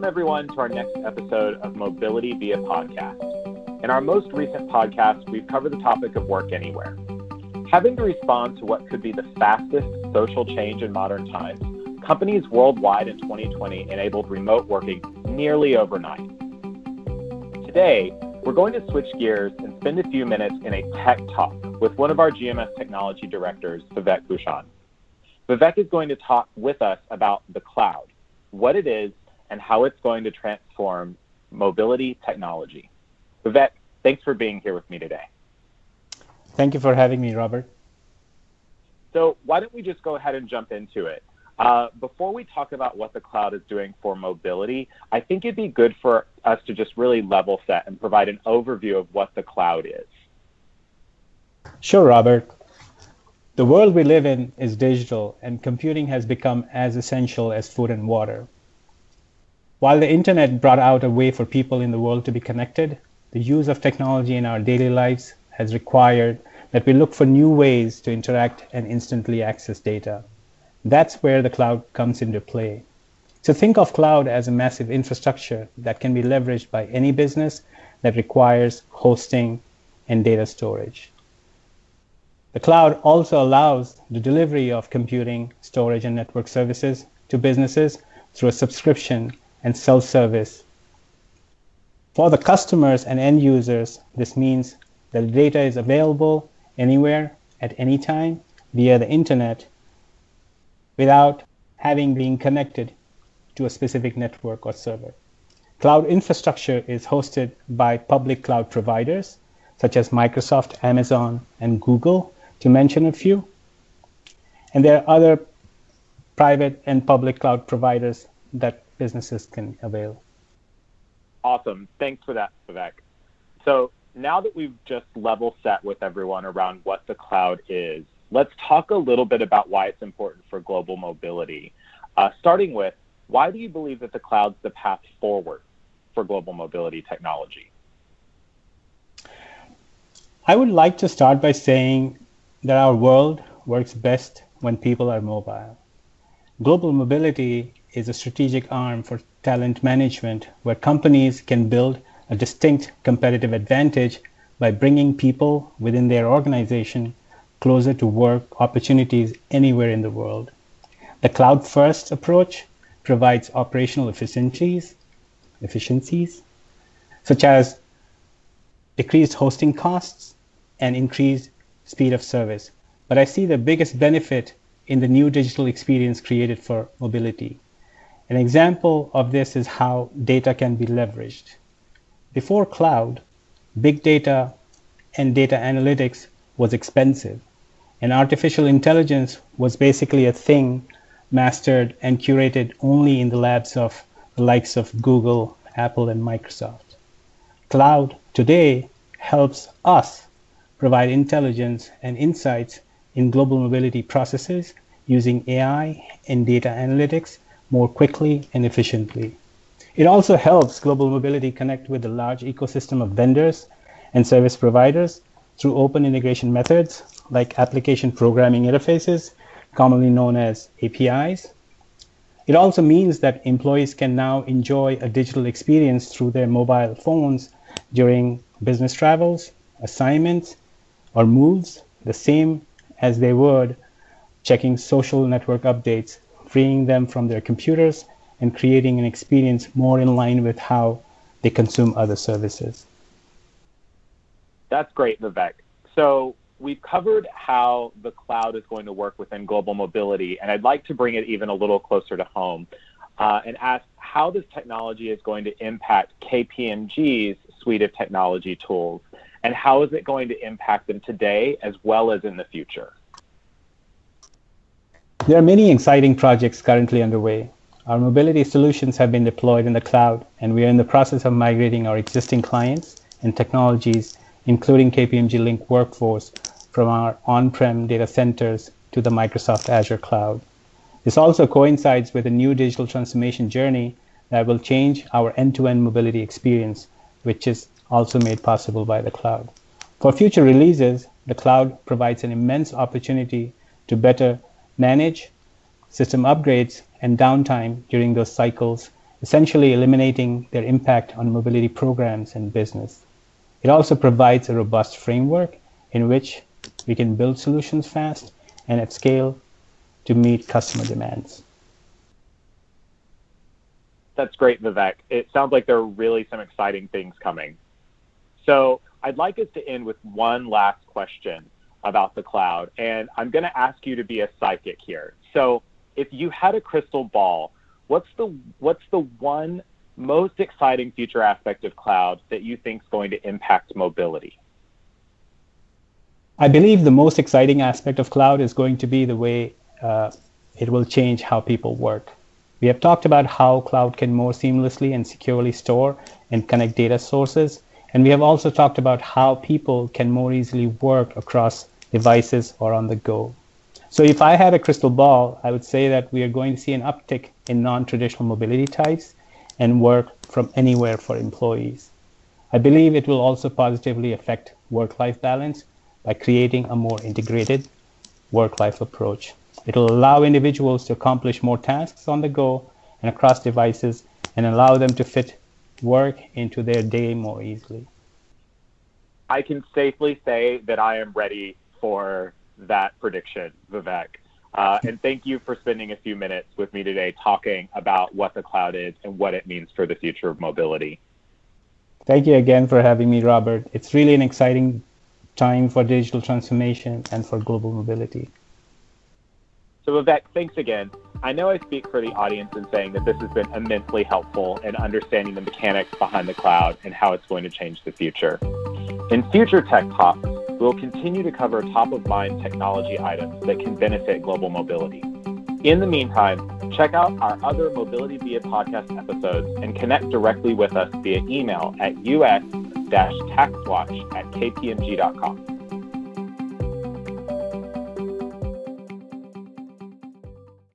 Welcome, everyone, to our next episode of Mobility Via Podcast. In our most recent podcast, we've covered the topic of work anywhere. Having to respond to what could be the fastest social change in modern times, companies worldwide in 2020 enabled remote working nearly overnight. Today, we're going to switch gears and spend a few minutes in a tech talk with one of our GMS technology directors, Vivek Bhushan. Vivek is going to talk with us about the cloud, what it is, and how it's going to transform mobility technology. Vivek, thanks for being here with me today. Thank you for having me, Robert. So, why don't we just go ahead and jump into it? Uh, before we talk about what the cloud is doing for mobility, I think it'd be good for us to just really level set and provide an overview of what the cloud is. Sure, Robert. The world we live in is digital, and computing has become as essential as food and water. While the internet brought out a way for people in the world to be connected, the use of technology in our daily lives has required that we look for new ways to interact and instantly access data. That's where the cloud comes into play. So think of cloud as a massive infrastructure that can be leveraged by any business that requires hosting and data storage. The cloud also allows the delivery of computing, storage, and network services to businesses through a subscription and self service. For the customers and end users, this means that the data is available anywhere at any time via the internet without having been connected to a specific network or server. Cloud infrastructure is hosted by public cloud providers such as Microsoft, Amazon, and Google to mention a few. And there are other private and public cloud providers that businesses can avail. Awesome. Thanks for that, Vivek. So now that we've just level set with everyone around what the cloud is, let's talk a little bit about why it's important for global mobility. Uh, starting with, why do you believe that the cloud's the path forward for global mobility technology? I would like to start by saying that our world works best when people are mobile. Global mobility is a strategic arm for talent management where companies can build a distinct competitive advantage by bringing people within their organization closer to work opportunities anywhere in the world. The cloud first approach provides operational efficiencies, efficiencies such as decreased hosting costs and increased speed of service. But I see the biggest benefit in the new digital experience created for mobility. An example of this is how data can be leveraged. Before cloud, big data and data analytics was expensive, and artificial intelligence was basically a thing mastered and curated only in the labs of the likes of Google, Apple, and Microsoft. Cloud today helps us provide intelligence and insights in global mobility processes using AI and data analytics more quickly and efficiently. It also helps global mobility connect with the large ecosystem of vendors and service providers through open integration methods like application programming interfaces, commonly known as APIs. It also means that employees can now enjoy a digital experience through their mobile phones during business travels, assignments, or moves the same as they would checking social network updates, freeing them from their computers and creating an experience more in line with how they consume other services. That's great, Vivek. So we've covered how the cloud is going to work within global mobility, and I'd like to bring it even a little closer to home uh, and ask how this technology is going to impact KPMG's suite of technology tools and how is it going to impact them today as well as in the future? There are many exciting projects currently underway. Our mobility solutions have been deployed in the cloud, and we are in the process of migrating our existing clients and technologies, including KPMG Link Workforce, from our on prem data centers to the Microsoft Azure cloud. This also coincides with a new digital transformation journey that will change our end to end mobility experience, which is also made possible by the cloud. For future releases, the cloud provides an immense opportunity to better manage system upgrades and downtime during those cycles essentially eliminating their impact on mobility programs and business. It also provides a robust framework in which we can build solutions fast and at scale to meet customer demands. That's great, Vivek. It sounds like there are really some exciting things coming. So I'd like us to end with one last question about the cloud. And I'm going to ask you to be a psychic here. So if you had a crystal ball, what's the what's the one most exciting future aspect of cloud that you think is going to impact mobility? I believe the most exciting aspect of cloud is going to be the way uh, it will change how people work. We have talked about how cloud can more seamlessly and securely store and connect data sources. And we have also talked about how people can more easily work across devices or on the go. So if I had a crystal ball, I would say that we are going to see an uptick in non-traditional mobility types and work from anywhere for employees. I believe it will also positively affect work-life balance by creating a more integrated work-life approach. It will allow individuals to accomplish more tasks on the go and across devices and allow them to fit work into their day more easily. I can safely say that I am ready for that prediction, Vivek. Uh, and thank you for spending a few minutes with me today talking about what the cloud is and what it means for the future of mobility. Thank you again for having me, Robert. It's really an exciting time for digital transformation and for global mobility. So, Vivek, thanks again. I know I speak for the audience in saying that this has been immensely helpful in understanding the mechanics behind the cloud and how it's going to change the future. In future Tech Talks, we will continue to cover top of mind technology items that can benefit global mobility. In the meantime, check out our other Mobility Via podcast episodes and connect directly with us via email at us-taxwatch at kpmg.com.